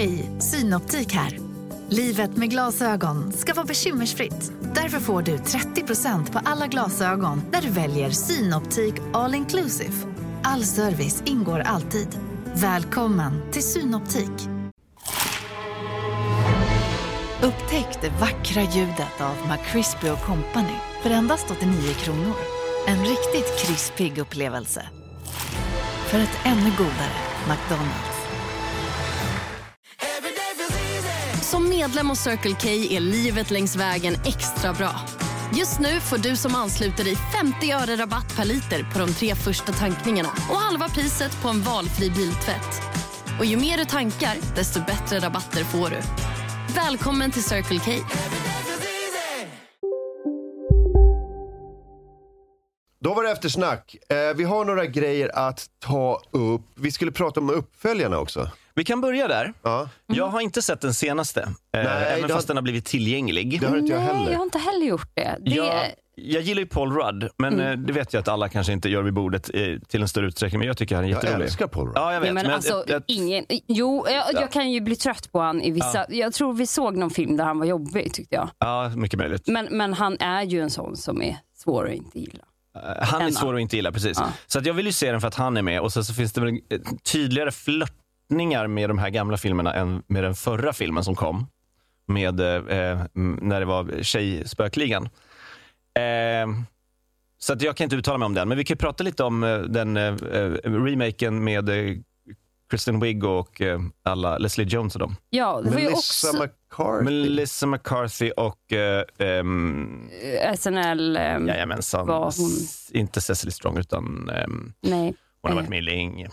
Hej, Synoptik här. Livet med glasögon ska vara bekymmersfritt. Därför får du 30% på alla glasögon när du väljer Synoptik All Inclusive. All service ingår alltid. Välkommen till Synoptik. Upptäck det vackra ljudet av McCrispy Company för endast 89 kronor. En riktigt krispig upplevelse. För ett ännu godare McDonalds. Medlem hos Circle K är livet längs vägen extra bra. Just nu får du som ansluter dig 50 öre rabatt per liter på de tre första tankningarna och halva priset på en valfri biltvätt. Och ju mer du tankar, desto bättre rabatter får du. Välkommen till Circle K. Då var det eftersnack. Eh, vi har några grejer att ta upp. Vi skulle prata om uppföljarna också. Vi kan börja där. Ja. Jag har inte sett den senaste, eh, även det fast har- den har blivit tillgänglig. Det har inte jag Nej, heller. jag har inte heller gjort det. det Jag, jag gillar ju Paul Rudd, men eh, det vet jag att alla kanske inte gör vid bordet eh, till en större utsträckning. Men jag tycker han är Jag jätterolig. älskar Paul Rudd. Ja, jag vet. Ja, men men alltså, jag- jag- ingen, jo, jag, jag kan ju bli trött på han i vissa... Jag tror vi såg någon film där han var jobbig tyckte jag. ja, mycket möjligt. Men, men han är ju en sån som är svår att inte gilla. Han är svår att inte gilla, precis. Ja. Så att jag vill ju se den för att han är med och sen så finns det väl eh, tydligare flörtningar med de här gamla filmerna än med den förra filmen som kom. Med eh, eh, när det var Tjejspökligan. Eh, så att jag kan inte uttala mig om den, men vi kan prata lite om eh, den eh, eh, remaken med eh, Kristen Wiig och eh, alla, Leslie Jones och dem. Ja, det var ju Melissa också McCarthy. Melissa McCarthy och eh, ehm, SNL... ehm, jajamensan, Var hon- inte Cecily Strong utan ehm, Nej. hon har varit med länge.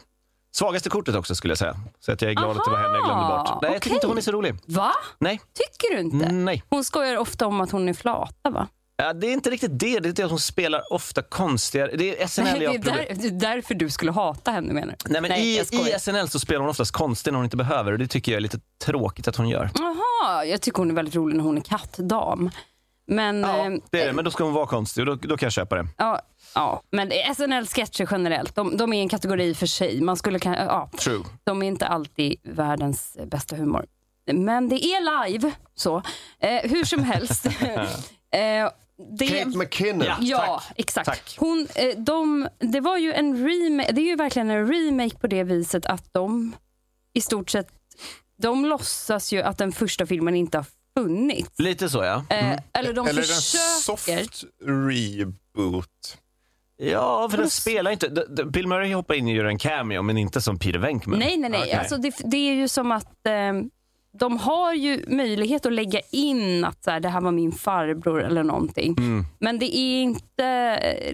Svagaste kortet också skulle jag säga. Så att jag är glad att det var henne jag glömde Aha, bort. Nej, jag tycker inte hon är så rolig. Va? Nej. Tycker du inte? Nej. Hon skojar ofta om att hon är flata va? Ja, det är inte riktigt det. Det är det att hon spelar ofta konstigare. Det är SNL Nej, det, jag är problem. där, det är därför du skulle hata henne menar du? Nej, men jag i. I SNL så spelar hon oftast konstigt när hon inte behöver och det tycker jag är lite tråkigt att hon gör. Jaha, jag tycker hon är väldigt rolig när hon är kattdam. Men, Ja, ehm, det är det. Men då ska hon vara konstig och då, då kan jag köpa det. Ja, ja, men SNL-sketcher generellt, de, de är en kategori för sig. Man skulle, ja, True. de är inte alltid världens bästa humor. Men det är live, så. Eh, hur som helst. eh, det, Kate McKinnon. Ja. Ja, Tack. exakt. Tack. Hon, eh, de, det var ju en remake, det är ju verkligen en remake på det viset att de i stort sett, de låtsas ju att den första filmen inte har funnits. Lite så ja. Eh, eller de Eller en försöker. soft reboot. Ja, för den spelar inte... Bill Murray hoppar in och gör en cameo, men inte som Peter Venkman. Nej, nej, nej. Okej. Alltså, det, det är ju som att eh, de har ju möjlighet att lägga in att så här, det här var min farbror eller någonting. Mm. Men det är inte...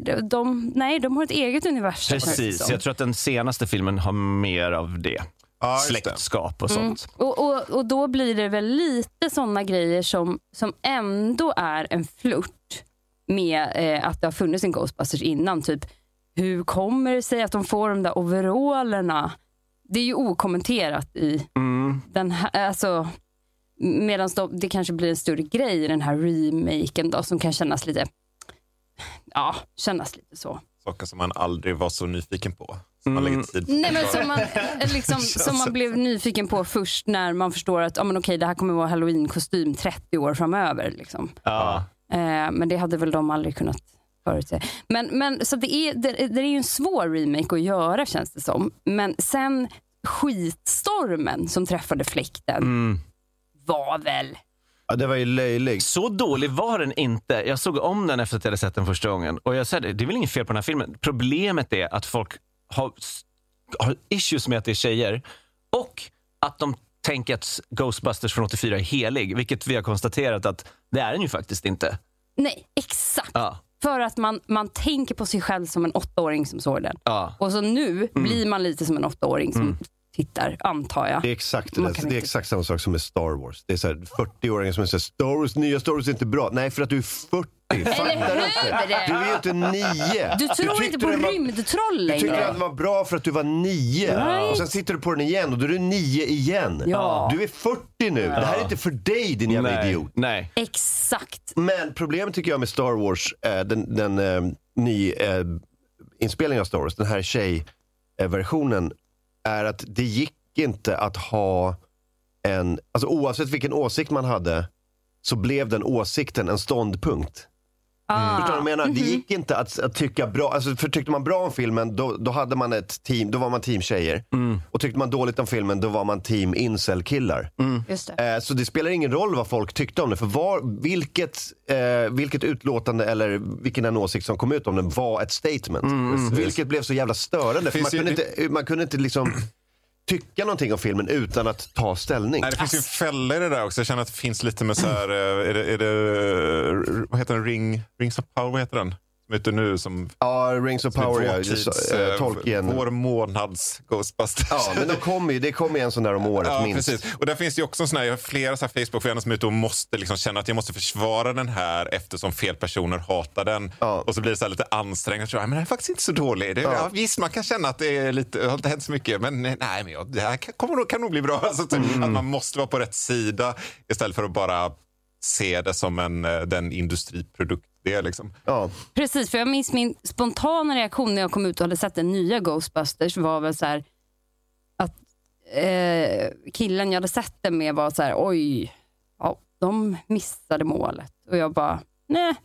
eh, De, nej, de har ett eget universum. Precis, jag tror att den senaste filmen har mer av det. Det. Släktskap och Mm. sånt. Och, och, och då blir det väl lite såna grejer som, som ändå är en flört med eh, att det har funnits en Ghostbusters innan. Typ, hur kommer det sig att de får de där overallerna? Det är ju okommenterat i Mm. den här, alltså, medan de, det kanske blir en större grej i den här remaken då, som kan kännas lite, ja, kännas lite så. Saker som man aldrig var så nyfiken på. Som man Mm. lägger tid på. Nej, men som man, liksom, som man blev nyfiken på först när man förstår att ja, men okej, det här kommer vara halloween-kostym 30 år framöver. Liksom. Ja. Eh, men det hade väl de aldrig kunnat förutse. Men, men, så det är, det, det är ju en svår remake att göra känns det som. Men sen skitstormen som träffade fläkten Mm. var väl Ja, det var ju löjligt. Så dålig var den inte. Jag såg om den efter att jag hade sett den första gången. Och jag säger det, det är väl inget fel på den här filmen. Problemet är att folk har, har issues med att det är tjejer. Och att de tänker att Ghostbusters från 84 är helig. Vilket vi har konstaterat att det är den ju faktiskt inte. Nej, exakt. Ja. För att man, man tänker på sig själv som en åttaåring som såg den. Ja. Och så nu Mm. blir man lite som en åttaåring som tittar, antar jag. Det är exakt, det, det är inte- exakt samma sak som med Star Wars. Det är så här 40-åringar som säger Star Wars, nya Star Wars är inte bra. Nej, för att du är 40. Fattar du inte? Du är ju inte nio. Du tror tyckte inte på rymdtroll Du tyckte längre. att den var bra för att du var nio. Right. Och sen sitter du på den igen och då är du nio igen. Ja. Du är 40 nu. Det här är inte för dig din jävla Nej. idiot. Nej. Exakt. Men problemet tycker jag med Star Wars, eh, den, den eh, ny inspelningen av Star Wars, den här tjejversionen, är att det gick inte att ha en, alltså oavsett vilken åsikt man hade, så blev den åsikten en ståndpunkt. Ah. Förstår du vad jag menar? Det Mhm. gick inte att, att tycka bra, alltså för tyckte man bra om filmen då, då hade man ett team, då var man team tjejer. Och tyckte man dåligt om filmen då var man team incel-killar. Just det. Eh, så det spelar ingen roll vad folk tyckte om det, för var, vilket, eh, vilket utlåtande eller vilken en åsikt som kom ut om den var ett statement. Vilket blev så jävla störande, för man ju- kunde, inte, man kunde inte liksom tycka någonting om filmen utan att ta ställning. Nej, det finns ju en fälla i det där också. Jag känner att det finns lite med så här, eh, är det, är det eh, vad heter den, Ring, Rings of Power, vad heter den? Som heter nu som Ja, Rings of Power, ja. vår just, eh, eh, Tolkien. Vår månads Ghostbusters. Ja, men de kommer ju, det kommer ju en sån där om året Ja, minst. precis. Och där finns det ju också sån här, jag har flera så här Facebook-vänner som är ute och måste liksom känna att jag måste försvara den här eftersom fel personer hatar den. Ja. Och så blir det så här lite ansträngt. Jag tror, "Ja, Men den är faktiskt inte så dålig. Det, ja. visst, man kan känna att det är lite, det har inte hänt så mycket, men nej, men jag, det här kan, kommer, kan nog bli bra. Alltså, typ, Mm. Att man måste vara på rätt sida istället för att bara se det som en, eh, den industriprodukt det. Liksom. Ja. Precis, för jag minns min spontana reaktion när jag kom ut och hade sett den nya Ghostbusters var väl så här att eh, killen jag hade sett den med var så här, oj, ja, de missade målet. Och jag bara, nej,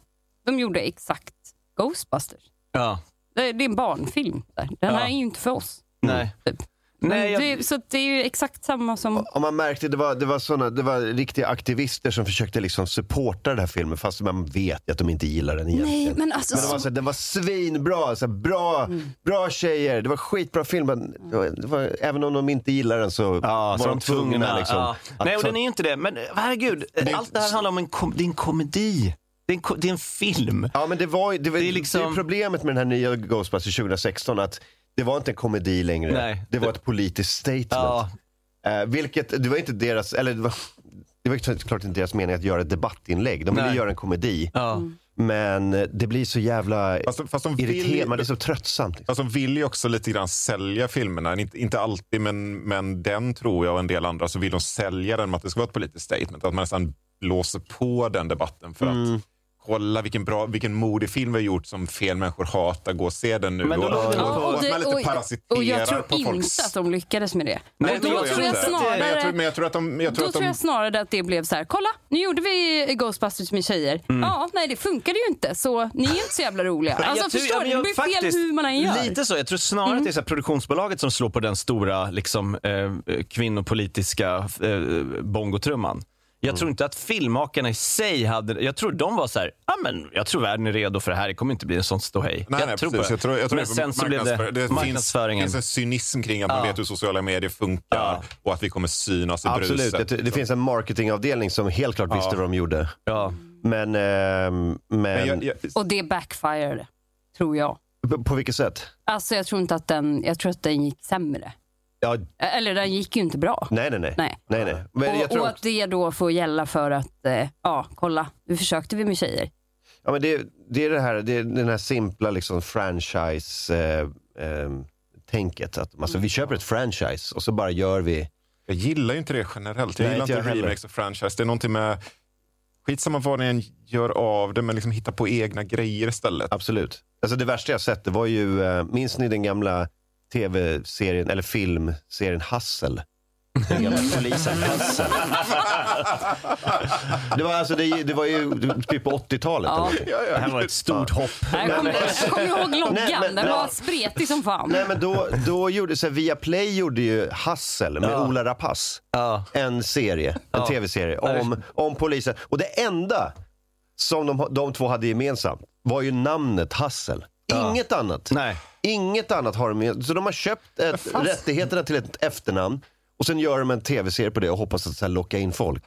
de gjorde exakt Ghostbusters. Ja. Det, det är en barnfilm. Där. Den Ja. här är ju inte för oss. Nej. Typ. Nej, jag- det, så det är ju exakt samma som... Och man märkte det var, det, var såna, det var riktiga aktivister som försökte liksom supporta den här filmen fast man vet att de inte gillar den egentligen. Nej, men alltså... Men det var, så, här, den var svinbra, så här, bra, Mm. bra tjejer, det var skitbra film. Men det var, det var, även om de inte gillar den så Ja, var så de tvungna. Liksom, ja. att Nej, och den är ju inte det. Men herregud, allt det här handlar om en, kom, det är en komedi. Det är en, det är en film. Ja men det var, ju- det var Det är det är liksom- problemet med den här nya Ghostbusters 2016 att det var inte en komedi längre. Nej. Det var ett politiskt statement. Ja. Eh, vilket, det var inte deras, eller det var, det var klart inte deras mening att göra ett debattinlägg. De ville Nej. göra en komedi. Ja. Men det blir så jävla Fast, fast de vill, irriterande, det är så tröttsamt. Liksom. Fast de vill ju också lite grann sälja filmerna. Inte, inte alltid, men, men den tror jag och en del andra så vill de sälja den med att det ska vara ett politiskt statement. Att man nästan blåser på den debatten för Mm. att kolla vilken, bra, vilken modig film vi har gjort som fel människor hatar. Gå och se den nu. Men då och, och, och, det- lite och, parasiterar och jag tror inte folks... att de lyckades med det. Nej, och då gör jag tror jag snarare... Men jag tror, men jag tror att de... Jag tror Då att tror de jag snarare att det blev så här, kolla, nu gjorde vi Ghostbusters med tjejer. Mm. Ja, nej det funkade ju inte, så ni är inte så jävla roliga. Alltså Jag tror- förstår du, det blir jag- fel faktiskt, hur man än gör. Lite så. Jag tror snarare att det är så här produktionsbolaget som slår på den stora liksom, eh, kvinnopolitiska eh, bongotrumman. Jag tror inte att filmmakarna i sig hade, jag tror de var så här, ja men jag tror världen är redo för det här, det kommer inte bli en sån ståhej. Nej, jag nej, tror precis. det. Jag tror, jag tror men det är sen så blev det det marknadsföringen. finns, finns en cynism kring att man Ja. vet hur sociala medier funkar Ja. och att vi kommer synas i Absolut, bruset. det, det finns en marketingavdelning som helt klart visste Ja. vad de gjorde. ja. Men, ehm, men, Men jag, jag, Och det backfirade, tror jag. på, på vilket sätt? Alltså jag tror inte att den, jag tror att den gick sämre. Ja, Eller den gick ju inte bra. nej, nej, nej. Nej. nej, nej. Men jag Och, tror och att det då får gälla för att, eh, ja, kolla, nu försökte vi med tjejer. Ja, men det, det är det här, det är den här simpla liksom franchise-tänket. att alltså, vi köper ett franchise och så bara gör vi... jag gillar ju inte det generellt. Jag Nej, gillar inte remakes och franchise. Det är någonting med... Skitsamma vad ni än gör av det, men liksom hitta på egna grejer istället. Absolut. Alltså, det värsta jag sett det var ju, eh, minns ni den gamla tv-serien, eller filmserien Hassel? Den gamla polisen Hassel. det, var alltså, det, det var ju typ på 80-talet. eller Ja. Det här var ett stort hopp. Jag kommer jag kommer ihåg loggan, Nej, men- den ja. var spretig som fan. Nej men då, då gjorde så här, Viaplay gjorde ju Hassel med Ja. Ola Rapace. Ja. En serie, en Ja. tv-serie om, om polisen. Och det enda som de, de två hade gemensamt var ju namnet Hassel. Inget annat. Nej. Inget annat har de. Så de har köpt ett, rättigheterna till ett efternamn och sen gör de en tv-serie på det och hoppas att så här, locka in folk.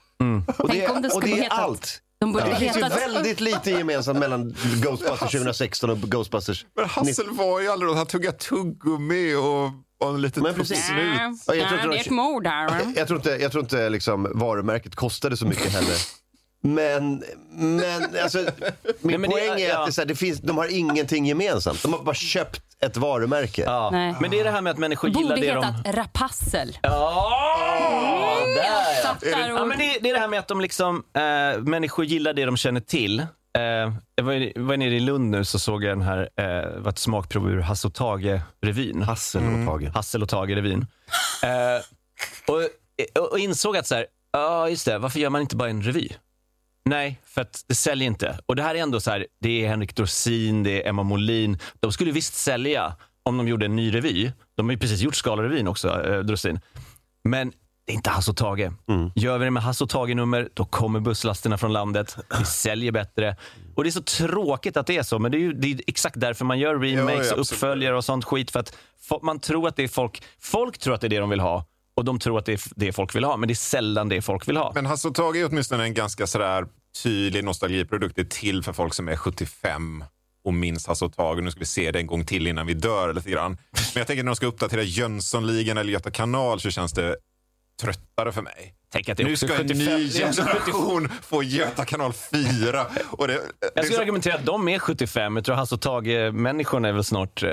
Och det, Tänk om det och det är heta- allt. De borde Det finns ju väldigt lite gemensamt mellan Ghostbusters 2016 och Ghostbusters Men Hassel var ju aldrig Han tuggade tuggummi och var en liten Ja, jag tror inte det de- är ett mord här. Jag tror inte, jag tror inte liksom varumärket kostade så mycket heller. Men, men alltså, min men det- poäng är ja. att det, är så här, det finns, de har ingenting gemensamt. De har bara köpt ett varumärke. Ja. Nej. Men det är det här med att människor gillar Borde det de... hetat Rapassel. Ja, där Satt där Ja, men det, det är det här med att de liksom, eh, människor gillar det de känner till. Eh, jag var, var nere i Lund nu så såg jag den här, eh, var ett smakprov ur Hasse och Tage-revyn. Hassel och Tage. Hassel och Tage-revyn. Eh, och och insåg att så här, ja just det, varför gör man inte bara en revy? Nej, för att det säljer inte. Och det här är ändå så här, det är Henrik Dorsin, det är Emma Molin. De skulle visst sälja om de gjorde en ny revy. De har ju precis gjort Skalarevyn också, eh, Dorsin. Men det är inte Hasse och Tage. Gör vi det med Hasse och Tage-nummer, då kommer busslasterna från landet. Vi säljer bättre. Och det är så tråkigt att det är så, men det är ju det är exakt därför man gör remakes Ja, ja, uppföljare och sånt skit. För att man tror att det är folk, folk tror att det är det de vill ha och de tror att det är det folk vill ha, men det är sällan det folk vill ha. Men Hasse och Tage är åtminstone en ganska sådär tydlig nostalgiprodukt. Det är till för folk som är 75 och minns Hasse och Tage. Nu ska vi se det en gång till innan vi dör lite grann. Men jag tänker när de ska uppdatera Jönssonligan eller Göta kanal så känns det tröttare för mig. Tänk att det Nu ska en 75 ny det är också 75 generation få Göta kanal 4. Och det, det Jag skulle så- argumentera att de är 75. Jag tror Hasse och Tage-människorna är väl snart eh,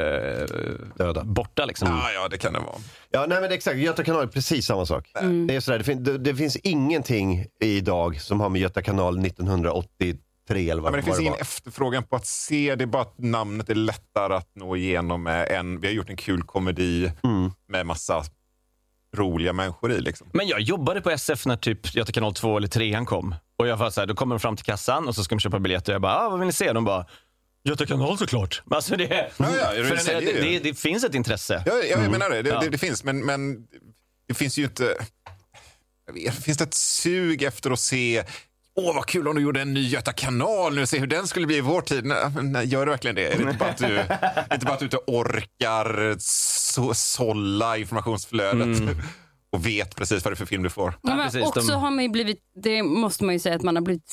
Döda. borta. Liksom. Ja, ja, det kan det vara. Ja, nej men det är exakt. Göta kanal är precis samma sak. Det, är sådär, det, fin- det, det finns ingenting idag som har med Göta kanal 1983 eller Ja, vad, men det finns ingen efterfrågan på att se. Det är bara att namnet är lättare att nå igenom med en. Vi har gjort en kul komedi med massa roliga människor i. Liksom. Men jag jobbade på SF när typ Göta kanal 2 eller 3 kom. Och jag var så här, då kommer de fram till kassan och så ska de köpa biljetter. Jag bara, ah, vad vill ni se? De bara, Göta kanal såklart. Men Alltså det, Ja, ja, det det, det, det finns ett intresse. Ja, ja, jag menar det. Det, Ja. det, det finns, men, men det finns ju inte... Vet, finns det ett sug efter att se Åh, vad kul om du gjorde en ny Göta kanal nu, se hur den skulle bli i vår tid. Nej, nej, gör du verkligen det? Är det inte bara att du, inte bara att du inte orkar så, sålla informationsflödet och vet precis vad det är för film du får? Ja, men precis, också de- har man ju blivit, det måste man ju säga att man har blivit,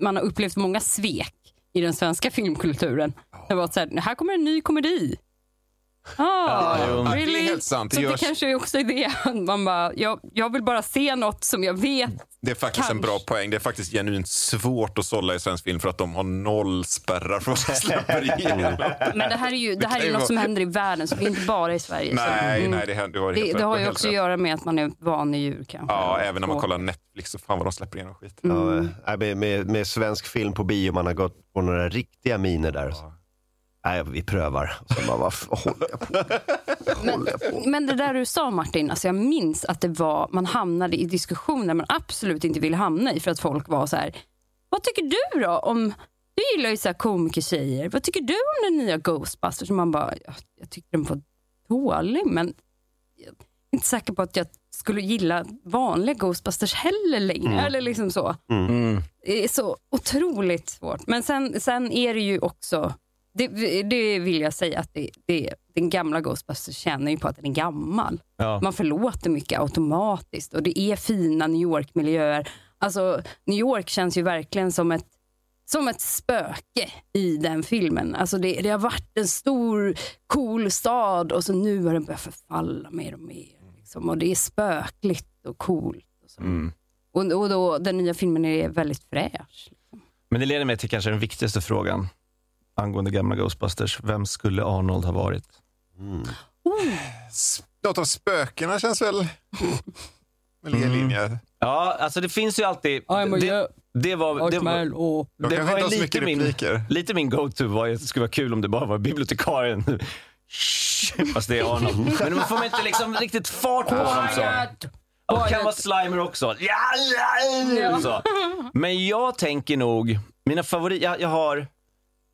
man har upplevt många svek i den svenska filmkulturen. Det var så här, här kommer en ny komedi. Jo. Ja, det är really? helt sant. Det Så det görs- kanske är också det. Man bara, jag, jag vill bara se något som jag vet. Det är faktiskt en Kanske. bra poäng. Det är faktiskt genuint svårt att sålla i svensk film för att de har noll spärrar för vad som släpper igenom. Men det här är ju, det här kan är ju något vara- som händer i världen, så det är inte bara i Sverige. Nej, så, mm. nej, det, händer- du har det, helt det rätt. har ju också att göra med att man är vanedjur kanske. Ja, även när man kollar Netflix så fan vad de släpper igenom skit. Ja, nej, med, med, med svensk film på bio, man har gått på några riktiga miner där. Nej, vi prövar. Så man, vad håller jag på på Men det där du sa Martin, alltså jag minns att det var, man hamnade i diskussioner man absolut inte ville hamna i för att folk var så här. Vad tycker du då om, du gillar ju så här komikertjejer, vad tycker du om den nya Ghostbusters? Man bara, jag, jag tycker den var dålig men jag är inte säker på att jag skulle gilla vanliga Ghostbusters heller längre. Eller liksom så. Mm. Det är så otroligt svårt. Men sen, sen är det ju också, det, det vill jag säga att det, det, den gamla Ghostbusters känner ju på att den är gammal. Ja. Man förlåter mycket automatiskt och det är fina New York-miljöer. Alltså, New York känns ju verkligen som ett, som ett spöke i den filmen. Alltså det, det har varit en stor, cool stad och så nu har den börjat förfalla mer och mer. Liksom. Och det är spökligt och coolt. Och. Mm. och, och då, den nya filmen är väldigt fräsch. Men det leder mig till kanske den viktigaste frågan angående gamla Ghostbusters. Vem skulle Arnold ha varit? S- Något av spökena känns väl med mm. linje. Ja, alltså det finns ju alltid... Det, det var, det var, och... De det var lite min, lite min go-to var att det skulle vara kul om det bara var bibliotekarien. Shh, Fast det är Arnold. Men man får man inte liksom riktigt fart på honom så. Och kan vara Slimer också. Ja, ja, ja. Så. Men jag tänker nog, mina favoriter, jag, jag har...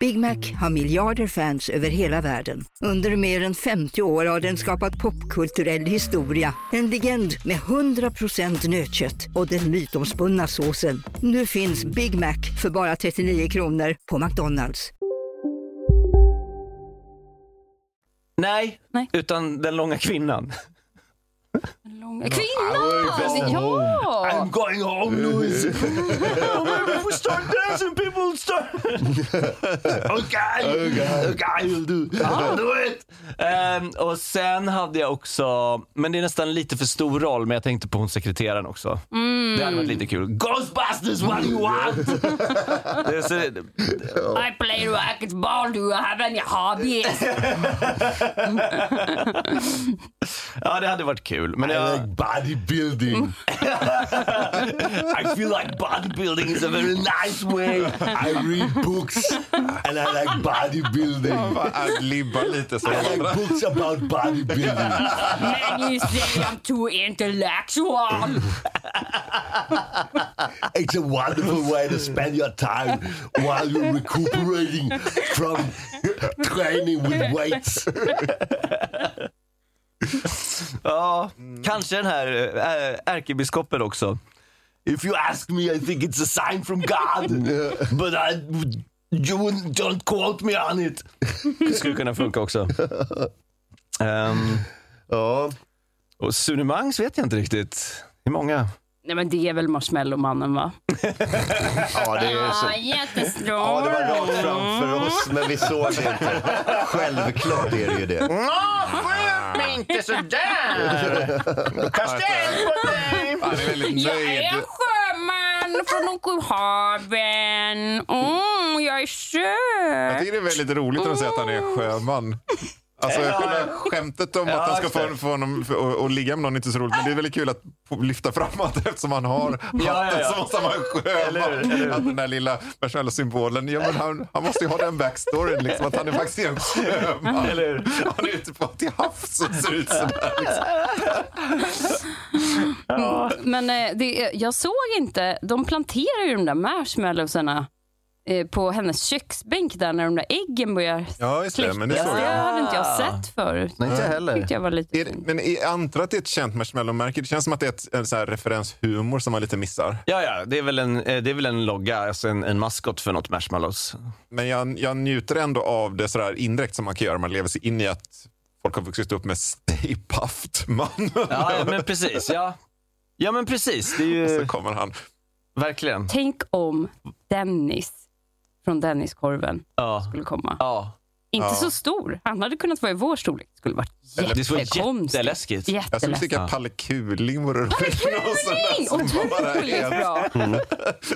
Big Mac har miljarder fans över hela världen. Under mer än 50 år har den skapat popkulturell historia. En legend med 100% nötkött och den mytomspunna såsen. Nu finns Big Mac för bara 39 kronor på McDonalds. nej, Nej. utan den långa kvinnan. Långa- Kvinnan! Ja! going home Louis. maybe if we start dancing people start... okay, okay, you'll do, I'll do it. Ehm, och sen hade jag också, men det är nästan lite för stor roll, men jag tänkte på hon sekreteraren också. Det hade varit lite kul. Ghostbusters, what do you want? det är så, I play racquetball, do you have any hobbies? ja, det hade varit kul. Men jag, bodybuilding. I feel like bodybuilding is a very nice way. I read books and I like bodybuilding. Bara adlibbar lite så. I like books about bodybuilding. You say I'm too intellectual. It's a wonderful way to spend your time while you're recuperating from training with weights. Ja, kanske den här äh, ärkebiskopen också. If you ask me I think it's a sign from God. But I, you wouldn't- don't quote me on it. Det skulle kunna funka också. Um, Ja, och Sune Mangs vet jag inte riktigt. Hur många? Nej men det är väl Marshmallow-mannen va? ja, det är så. Ja, jättestor. Ja, det var rakt framför oss, men vi såg det inte. Självklart är det ju det. Skjut mig inte sådär! Kasta eld på dig! Han är väldigt Jag är sjöman från Okhaven. Mm, jag är Jag söt. tycker det är väldigt roligt de säger att han är sjöman. Alltså själva skämtet om att han ska få, få honom och ligga med någon är inte så roligt, men det är väldigt kul att lyfta fram att eftersom han har hatten ja, ja. så måste han vara en? Att den där lilla marshmallow-symbolen, ja, men han, han måste ju ha den backstoryn, liksom, att han är faktiskt en sjöman. Han är ute på till havs och ser ut sådär. Liksom. Men eh, det, jag såg inte, de planterar ju de där marshmallowsarna på hennes köksbänk där när de där äggen börjar Ja, just det, men det såg Det jag. hade inte jag sett förut. Nej, inte heller. jag var lite Är det, men jag antar att det är ett känt marshmallow-märke. Det känns som att det är ett, en så här referenshumor som man lite missar. Ja, ja, det är väl en, eh, det är väl en logga, alltså en, en maskot för något marshmallows. Men jag, jag njuter ändå av det sådär indirekt som man kan göra. Man lever sig in i att folk har vuxit upp med Stay Puft-man. Ja, ja, men precis. Ja. ja, men precis. Det är Och så ju kommer han. verkligen. Tänk om Dennis från Denniskorven Ja. skulle komma. Ja. Inte Ja. så stor. Han hade kunnat vara i vår storlek. Det skulle varit Det skulle vara jättekonstigt. jätteläskigt. Jag skulle tycka att Palle Kuling vore roligt. Sån där som bara Otroligt är, bra.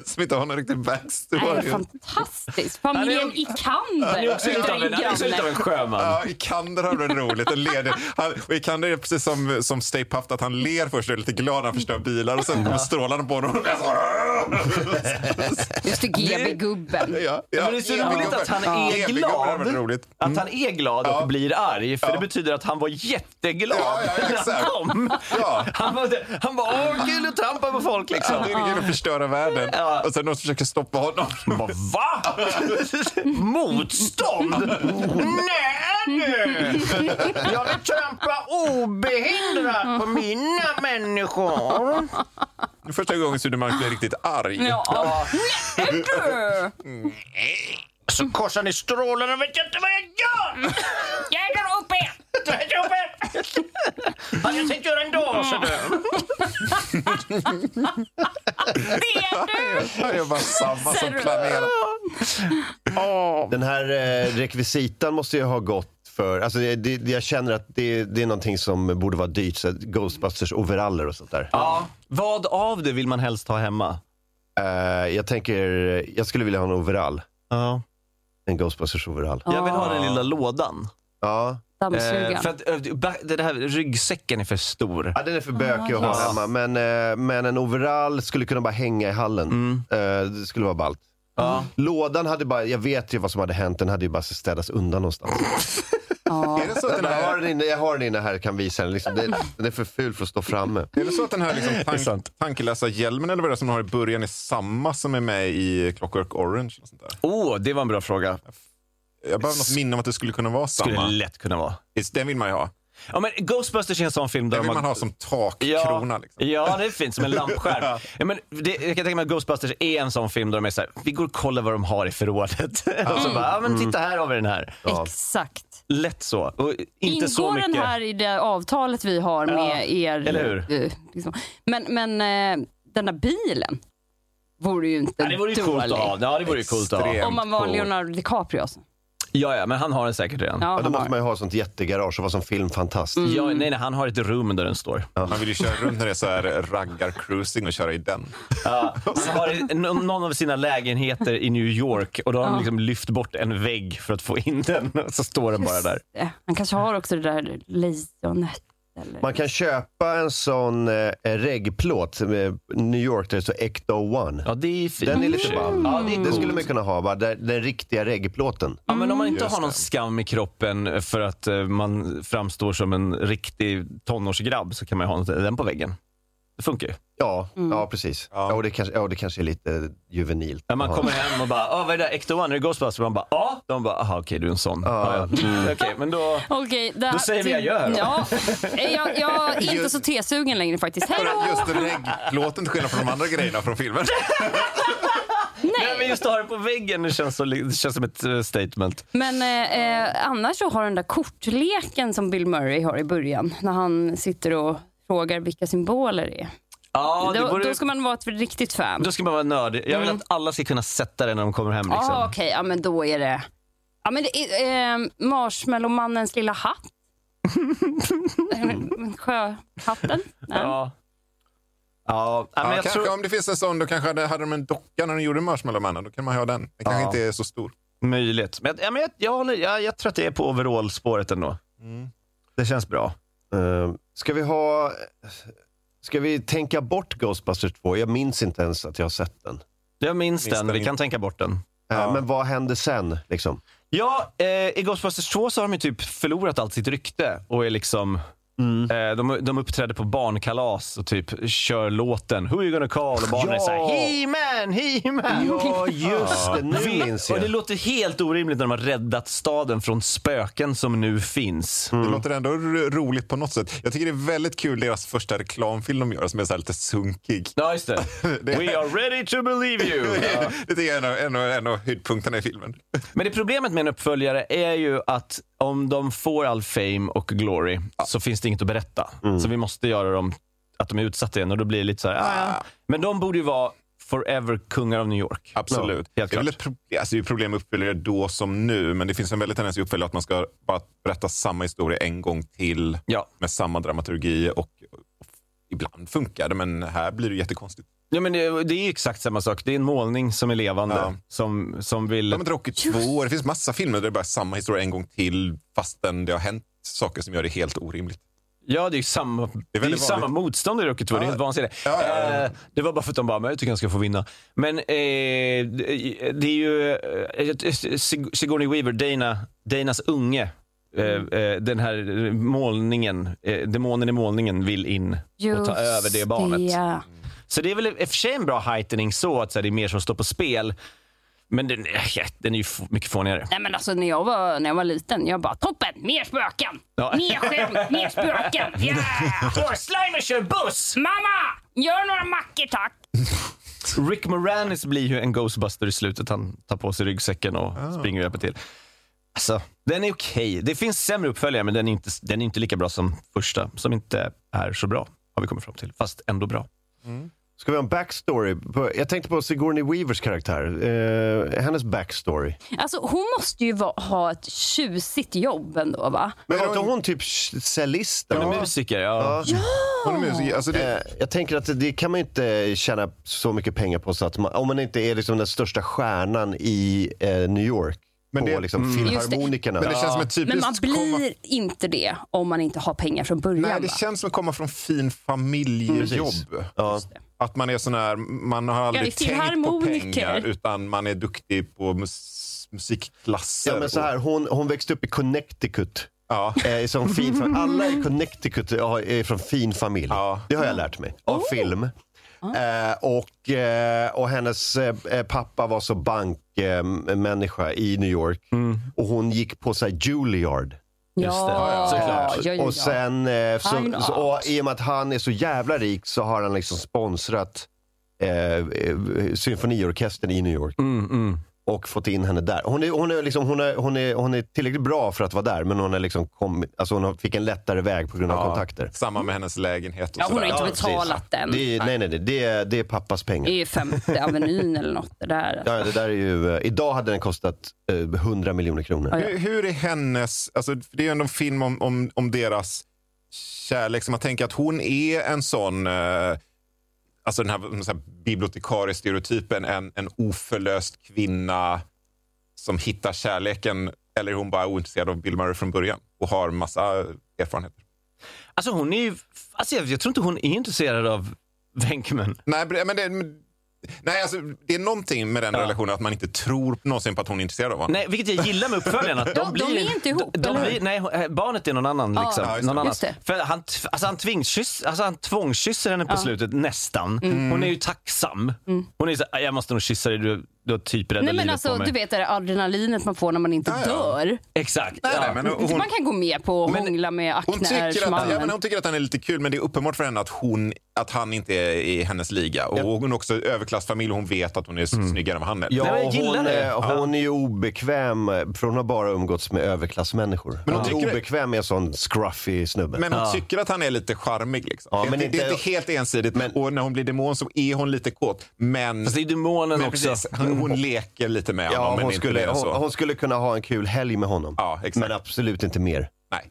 som inte har någon riktig backstory. fantastiskt. Familjen Han är- Ikander. Han är också lite av en, sjöman. Ja, Ikander har varit roligt. En leder. Han, och Ikander är precis som, som Stay Puft, att han ler först och är lite glad när han förstör bilar och sen kommer strålarna på honom. Och Just det, GB-gubben. ja, Ja, men det är så roligt att han är glad. Att han är glad och Ja. blir arg, för Ja. det betyder att han var jätteglad Ja, ja, när han kom. Ja. Han var, han var åh kul att trampa på folk liksom. Ja, det är kul att förstöra världen. Ja. Och sen någon som försöker stoppa honom. Bara, Va? Motstånd? Nej du! Jag vill trampa obehindrat på mina människor. Första gången Sudermark blir riktigt arg. Ja. Nej, du! Så korsar ni strålarna och vet jag inte vad jag gör. Jag är uppe! Det är jobbigt. Hade jag tänkt göra ändå, så du. Det är du! Jag bara samma som planerat. Den här eh, rekvisitan måste ju ha gått för, alltså det, det, jag känner att det, det är någonting som borde vara dyrt, så att Ghostbusters overaller och sånt där. Ja. Vad av det vill man helst ha hemma? Eh, jag tänker, jag skulle vilja ha en overall. Ja. En Ghostbusters overall. Jag vill ha den lilla lådan. Ja. Dammsugaren. Eh, för att, eh, ba- det här, ryggsäcken är för stor. ja, den är för bökig att ha hemma. Men, eh, men en overall skulle kunna bara hänga i hallen. Eh, det skulle vara ballt. Ja. Lådan hade bara, jag vet ju vad som hade hänt, den hade ju bara städats undan någonstans. Är det så att den jag, har här, den inne, jag har den inne här, kan visa den. Liksom, den, den är för ful för att stå framme. är det så att den här liksom tank, sant. tankeläsarhjälmen eller vad det är som de har i början är samma som är med i Clockwork Orange? Och sånt där? Åh, det var en bra fråga. Jag behöver något minne om att det skulle kunna vara Skulle samma. det lätt kunna vara. Den vill man ju ha. Ja, men Ghostbusters är en sån film där Det vill de man ha som takkrona. Ja, Liksom. ja, det är fint som en lampskärm. ja, men det, jag kan tänka mig att Ghostbusters är en sån film där de är så här, vi går och kollar vad de har i förrådet. och så bara, ja men titta här har vi den här. Exakt. Lätt så. Och inte Ingår så mycket. den här i det avtalet vi har Ja, med er? eller hur? eh, Liksom. Men, men eh, den där bilen vore ju inte Ja, det vore ju coolt att dålig. ha. Ja, det vore ju coolt att ha. Extremt. Om man var. Leonardo DiCaprio. Alltså. Ja, ja, men han har den säkert redan. Ja, Ja, då han måste har. man ju ha sånt jättegarage och vara som filmfantast. Ja, nej, nej, han har ett rum där den står. Man vill ju köra runt när det är så här raggar-cruising och köra i den. Ja, han har i- någon av sina lägenheter i New York och då har Ja. liksom lyft bort en vägg för att få in den. Så står den bara där. Eh, Han kanske har också det där lejonet. Eller... Man kan köpa en sån eh, reggplåt med New York där det står Ecto One. Ja, det är fint. Den är lite ball. Ja, det är Det skulle man kunna ha, bara den, den riktiga reggplåten. Ja, men om man inte Just har någon det. skam i kroppen för att eh, man framstår som en riktig tonårsgrabb så kan man ju ha den på väggen. Det funkar ju. Ja, ja precis. Ja. Ja. och det, kanske, ja, det kanske är lite juvenilt. När man Ja. kommer hem och bara, ah, vad är det där, Ecto One, är det Ghostbusters? Man bara, ja. De bara, aha okej du är en sån. Ja. Ja, Mm, okej, men då... Det här- Då säger vi adjö. Ja, Eh, jag, jag är inte så tesugen längre faktiskt. Hej då! Just reggplåten till skillnad från de andra grejerna från filmen. Nej, men just att ha den på väggen, det känns, så, det känns som ett eh, statement. Men eh, eh, annars så har den där kortleken som Bill Murray har i början, när han sitter och frågar vilka symboler det är. Ja, det då, vore, då ska man vara ett riktigt fan. då ska man vara nördig. Jag vill Mm. att alla ska kunna sätta det när de kommer hem. Ja, Liksom. okej, ja, men då är det... Ja, men det är eh, Marshmallowmannens lilla hatt. Sjöhatten. Ja. Ja. Ja, men Ja, jag kanske tror... om det finns en sån, då kanske hade, hade de en docka när de gjorde Marshmallowmannen. Då kan man ha den. Den kanske Ja. inte är så stor. Möjligt. Men, ja, men jag, jag, håller, jag, jag tror att det är på overall-spåret ändå. Det känns bra. Eh, ska vi ha... Ska vi tänka bort Ghostbusters 2? Jag minns inte ens att jag har sett den. Jag minns Minns den, den vi kan tänka bort den. Eh, Ja. Men vad hände sen? Liksom? Ja, eh, i Ghostbusters 2 så har de ju typ förlorat allt sitt rykte och är liksom eh, de, de uppträder på barnkalas och typ kör låten Who you gonna call? Och barnen är såhär Ja. He-Man, He-Man! Ja, just det. Nu minns Och det jag. låter helt orimligt när de har räddat staden från spöken som nu finns. Det låter ändå ro- roligt på något sätt. Jag tycker det är väldigt kul deras första reklamfilm de gör som är så här lite sunkig. Ja, just det. Det- We are ready to believe you. Ja. Det tycker jag är en av, en av, en av höjdpunkterna i filmen. Men det problemet med en uppföljare är ju att om de får all fame och glory så finns det inget att berätta. Så vi måste göra dem att de är utsatta igen och då blir det lite så här, ah, ja. Men de borde ju vara forever kungar av New York. Absolut. Ja, helt det är väl klart. problem, alltså problem med uppföljare då som nu, men det finns en väldigt tendens i uppföljare att man ska bara berätta samma historia en gång till Ja. med samma dramaturgi och, och ibland funkar det, men här blir det jättekonstigt. Ja, men det, det är ju exakt samma sak. Det är en målning som är levande. Ja. Som, som vill... Ja, men Rocky 2, det finns massa filmer där det bara är samma historia en gång till fastän det har hänt saker som gör det helt orimligt. Ja, det är ju samma, det är väldigt ju samma motstånd i Rocky 2. Det är Ja. helt vansinnigt. Ja, ja, ja. Eh, det var bara för att de bara, men jag tycker han ska få vinna. Men eh, det det är ju eh, Sig- Sigourney Weaver, Dana, Danas unge. eh, eh, den här målningen, eh, demonen i målningen vill in och ta över det barnet. Ja. Så det är väl i och för sig en bra heightening så att så här, det är mer som står på spel. Men den, eh, den är ju mycket fånigare. Nej, men alltså, när, jag var, när jag var liten, jag bara toppen, mer spöken! Ja. Mer skämt, mer spöken! Yeah! Slimer kör buss! Mamma, gör några mackor tack! Rick Moranis blir ju en Ghostbuster i slutet. Han tar på sig ryggsäcken och springer och hjälper till. Alltså, den är okej. Det finns sämre uppföljare, men den är, inte, den är inte lika bra som första, som inte är så bra, har vi kommit fram till. Fast ändå bra. Ska vi ha en backstory? Jag tänkte på Sigourney Weavers karaktär. Eh, hennes backstory. Alltså, hon måste ju va, ha ett tjusigt jobb ändå, va? Men var hon- inte hon typ cellist? Hon är musiker, ja. Hon är musiker. Alltså det, Eh, Jag tänker att det, det kan man ju inte tjäna så mycket pengar på så att man, om man inte är liksom den största stjärnan i eh, New York. Men på det- liksom Just det. filharmonikerna. men det känns som ett typiskt Men man blir komma, inte det om man inte har pengar från början. Nej, det va? känns som att komma från fin familjejobb. Ja. Att man är sån här, man har aldrig är tänkt på pengar utan man är duktig på mus, musikklasser. Ja, men så här, hon, hon växte upp i Connecticut. Ja. Eh, som fin Alla i Connecticut ja, är från fin familj. Ja. Det har jag lärt mig av film. Eh, och, eh, och hennes eh, pappa var så bankmänniska eh, människa i New York. Och hon gick på så här Juilliard. Just det. Ja, Såklart. ja, ja, ja. Och sen, eh, så, så, och i och med att han är så jävla rik så har han liksom sponsrat eh, eh, symfoniorkestern i New York. Mm, mm. Och fått in henne där. Hon är, hon är, liksom, hon är, hon är, hon är tillräckligt bra för att vara där, men hon, är liksom kommit, alltså hon fick en lättare väg på grund av kontakter. Samma med hennes lägenhet och Ja, hon har inte betalat den. Det är, nej, nej, nej. Det är, det är pappas pengar. Det är femte avenyn eller något. Det där. Ja, det där är ju, eh, idag hade den kostat eh, 100 miljoner kronor. Ja, ja. Hur, hur är hennes, alltså, det är ju ändå en film om, om, om deras kärlek. Så man tänker att hon är en sån, eh, alltså den här, så här bibliotekarie-stereotypen, en, en oförlöst kvinna som hittar kärleken. Eller är hon bara ointresserad av Bill Murray från början och har massa erfarenheter? Alltså hon är ju, alltså jag, jag tror inte hon är intresserad av Venkman. Nej, men det, nej alltså, det är någonting med den relationen att man inte tror någonsin på att hon är intresserad av honom. Nej, vilket jag gillar med uppföljarna. Att de, De- de blir, är inte ihop, de, de blir, Nej, eh, barnet är någon annan. Ja, Liksom, ja, någon annan. För han, alltså, han, alltså, han tvångskysser henne på slutet, nästan. Mm. Hon är ju tacksam. Hon är så jag måste nog kyssa dig, du, du har typ räddat Nej men livet alltså på mig. du vet det där adrenalinet man får när man inte Ja, ja. dör. Exakt. Nej, ja. nej, men hon, Man kan gå med på att Men hångla med hon, tycker att, ja, hon tycker att han är lite kul, men det är uppenbart för henne att, hon, att han inte är i hennes liga. Och hon är också överklassfamilj och hon vet att hon är snyggare än vad han är. Ja, Nej, jag gillar hon, det. är, hon är ju obekväm, eh, för hon har bara umgåtts med överklassmänniskor. Men hon tycker obekväm med en sån scruffy snubbe. Men hon tycker att han är lite charmig. Liksom. Ja, det, men det, det är inte- inte helt ensidigt. Men- och när hon blir demon så är hon lite kåt. Men, Fast det är demonen men också. precis, han, hon leker lite med ja, honom. men hon, inte skulle, än så. hon, hon skulle kunna ha en kul helg med honom. Ja, exakt. Men absolut inte mer. Nej.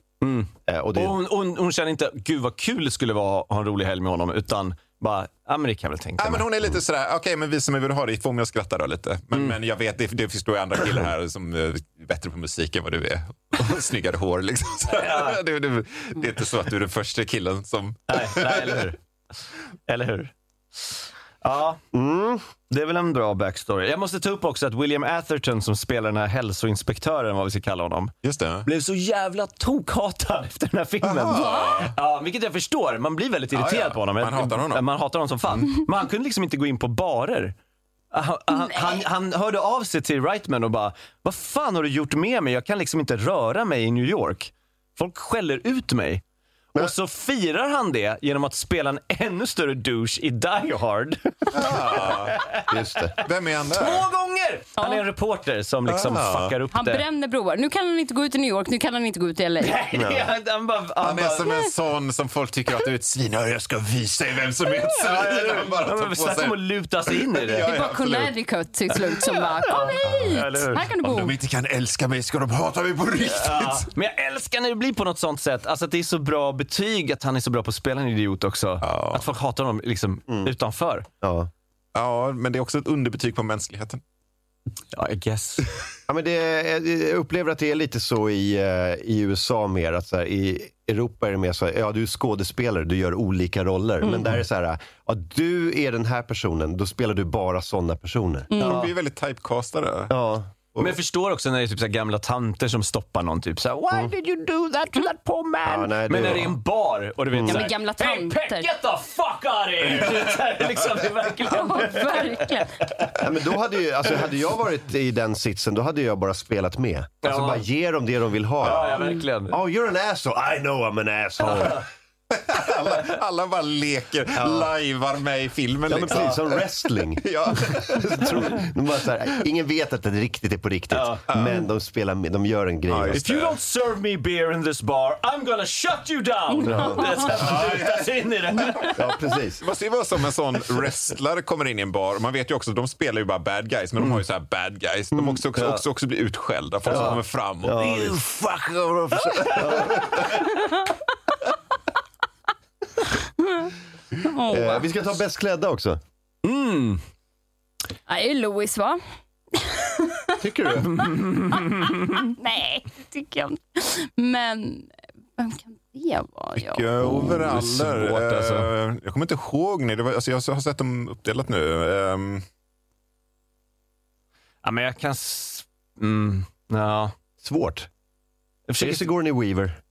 Eh, och det, Och hon, hon, hon känner inte, gud vad kul det skulle vara att ha en rolig helg med honom, utan bara, ja men det kan jag väl tänka mig. men hon är lite sådär, okej men vi som vill ha det, får mig att skratta då lite. Men, Mm. men jag vet, det, det förstår jag andra killar här som är bättre på musik än vad du är. Och snyggare hår liksom. Så, det, det, det är inte så att du är den första killen som... Nej, nej, eller hur? Eller hur? Ja, mm, det är väl en bra backstory. Jag måste ta upp också att William Atherton som spelar den här hälsoinspektören, vad vi ska kalla honom, Just det. blev så jävla tokhatad efter den här filmen. Ja, vilket jag förstår. Man blir väldigt irriterad ja. på honom. Man hatar honom. Man hatar honom som fan. Men han kunde liksom inte gå in på barer. Han, han, han, han hörde av sig till Reitman och bara, vad fan har du gjort med mig? Jag kan liksom inte röra mig i New York. Folk skäller ut mig. Och så firar han det genom att spela en ännu större douche i Die Hard. just det. Vem är han där? Två gånger! Han är en reporter som liksom Ah. fuckar upp Han det. bränner broar. Nu kan han inte gå ut i New York, nu kan han inte gå ut i LA. han, bara, han, Han är bara, som en sån som folk tycker att du är ett svin. Ja, Jag ska visa dig vem som är ett svin. Han bara han tar på snacka sig- om att luta sig in i det. Det är bara. Connecticut till slut som bara, kom hit! Här kan du Om bo. de inte kan älska mig ska de hata mig på riktigt. Ja, men jag älskar när det blir på något sånt sätt. Alltså att det är så bra betyg att han är så bra på att spela en idiot också. Att folk hatar honom liksom utanför. Ja. Ja, men det är också ett underbetyg på mänskligheten. Ja, I guess. Ja, men det, jag upplever att det är lite så i, eh, i USA mer. Att så här, I Europa är det mer så här, ja du är skådespelare, du gör olika roller. Men där är det så här, ja, du är den här personen, då spelar du bara sådana personer. De blir väldigt typecastade. Ja. Men jag förstår också när det är typ så här gamla tanter som stoppar någon. Typ så här, Why did you do that to that poor man? Ja, nej, men när det är en bar och du vet Ja, så här, gamla Hey tanter." Peck, get the fuck out of here! Liksom, det är verkligen... Ja, verkligen. Ja, men då hade, ju, alltså, hade jag varit i den sitsen, då hade jag bara spelat med. Alltså Ja. bara ge dem det de vill ha. Ja, ja, verkligen. Oh, you're an asshole. I know I'm an asshole. Alla, alla bara leker, lajvar med i filmen. Ja, men liksom. precis som wrestling. Ja. De bara så här, ingen vet att det riktigt är på riktigt, men de spelar med, de gör en grej. If you don't serve me beer in this bar, I'm gonna shut you down! In i det. Ja, precis. Ju vara som en sån wrestler kommer in i en bar. Man vet ju också, de spelar ju bara bad guys, men de har ju så här bad guys. De också, också, också, också blir utskällda. Folk som kommer fram och you fuck. Eh, vi ska ta bäst klädda också. Nej, Louis va? Tycker du? Nej, det tycker jag inte. Men vem kan det vara? Mycket overaller. alltså. Eh, Jag kommer inte ihåg nu. Det var, alltså, jag har sett dem uppdelat nu. Ehm, Ja, men jag kan... Mm, ja. Svårt. Jag försöker Sigourney Weaver.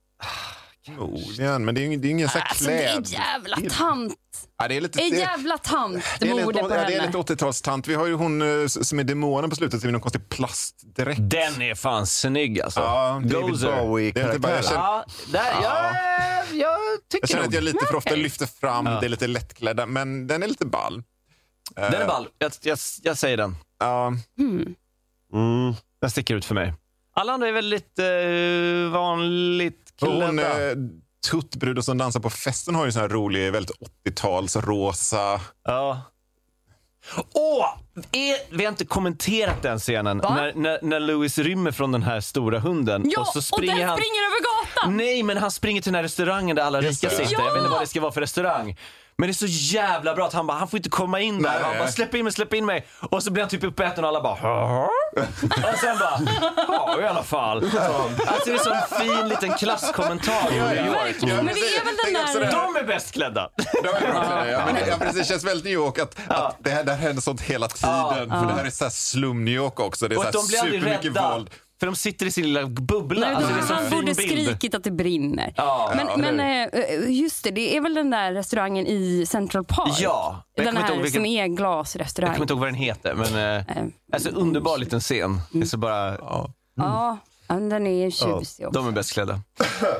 Förmodligen, men det är ju det är ingen så här Alltså det är kläd... jävla tant. Ja, det är lite, En det- jävla tant det är lite, på ja, det är lite 80-talstant. Vi har ju hon eh, som är demonen på slutet, som är någon konstig plastdräkt. Den är fan snygg alltså. Ja, David Gozer. Bowie Det är lite bara- jag känner- Ja, där, ja. jag tycker Jag känner att jag lite för ofta lyfter fram det lite lättklädda, men den är lite ball. Den är ball. Jag, jag, jag säger den. Ja, Mm. Den sticker ut för mig. Alla andra är väldigt eh, vanligt. Hon eh, tuttbruden som dansar på festen har ju sån här rolig, väldigt 80-tals rosa... Ja. Åh! är, vi har inte kommenterat den scenen när, när, när Louis rymmer från den här stora hunden. Ja, och så och springer den han... springer över gatan! Nej, men han springer till den här restaurangen där alla Just rika det. sitter. Jag vet inte Ja! vad det ska vara för restaurang. Men det är så jävla bra att han bara, han får inte komma in där. Nej. Han bara, släpp in mig, släpp in mig. Och så blir han typ uppäten och alla bara, "Hå?" Och sen bara, ja i alla fall. Alltså det är så en fin liten klasskommentar New York. Verkligen. Men det är väl den där... De är bäst klädda. De är bra kläder, ja, men det, ja, precis, det känns väldigt New York att, att det här, det här händer sånt hela tiden. För det här är så här slum New York också. Det är Och så här de blir supermycket rädda. våld. För de sitter i sin lilla bubbla. Nej, alltså, det är han borde skrikit att det brinner. Ja, men ja, men eller eh, just det, det är väl den där restaurangen i Central Park? Ja, Den här vilken- som är Jag kommer glasrestaurang. inte ihåg vad den heter, men eh, alltså underbar liten scen. Det är så bara, Ja, ja, den är tjusig också. de är bäst klädda.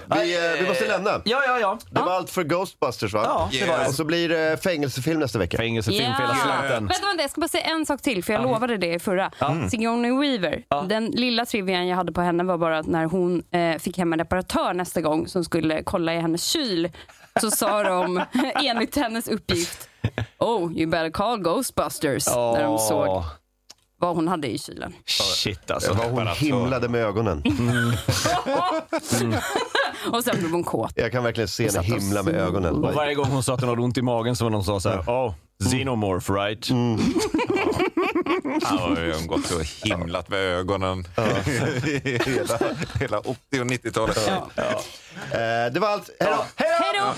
Vi, eh, vi måste lämna. Ja, ja, ja. Det var allt för Ghostbusters va? Ja, det var det. Och så blir det fängelsefilm nästa vecka. Fängelsefilm för hela slanten. Vänta, vänta, jag ska bara säga en sak till, för jag lovade det i förra. Sigourney Weaver, den lilla trivian jag hade på henne var bara att när hon eh, fick hem en reparatör nästa gång som skulle kolla i hennes kyl så sa de, enligt hennes uppgift, Oh, you better call Ghostbusters. När de såg vad hon hade i kylen. Shit alltså. Vad hon himlade med ögonen. Och sen blev hon kåt. Jag kan verkligen se henne himla med ögonen. Och varje gång hon sa att hon hade ont i magen så var någon sa så här, oh, xenomorph right? Ja, jag har gått och himlat med ögonen hela, hela 80 och 90-talet. Eh, det var allt. Hej då! Hej då!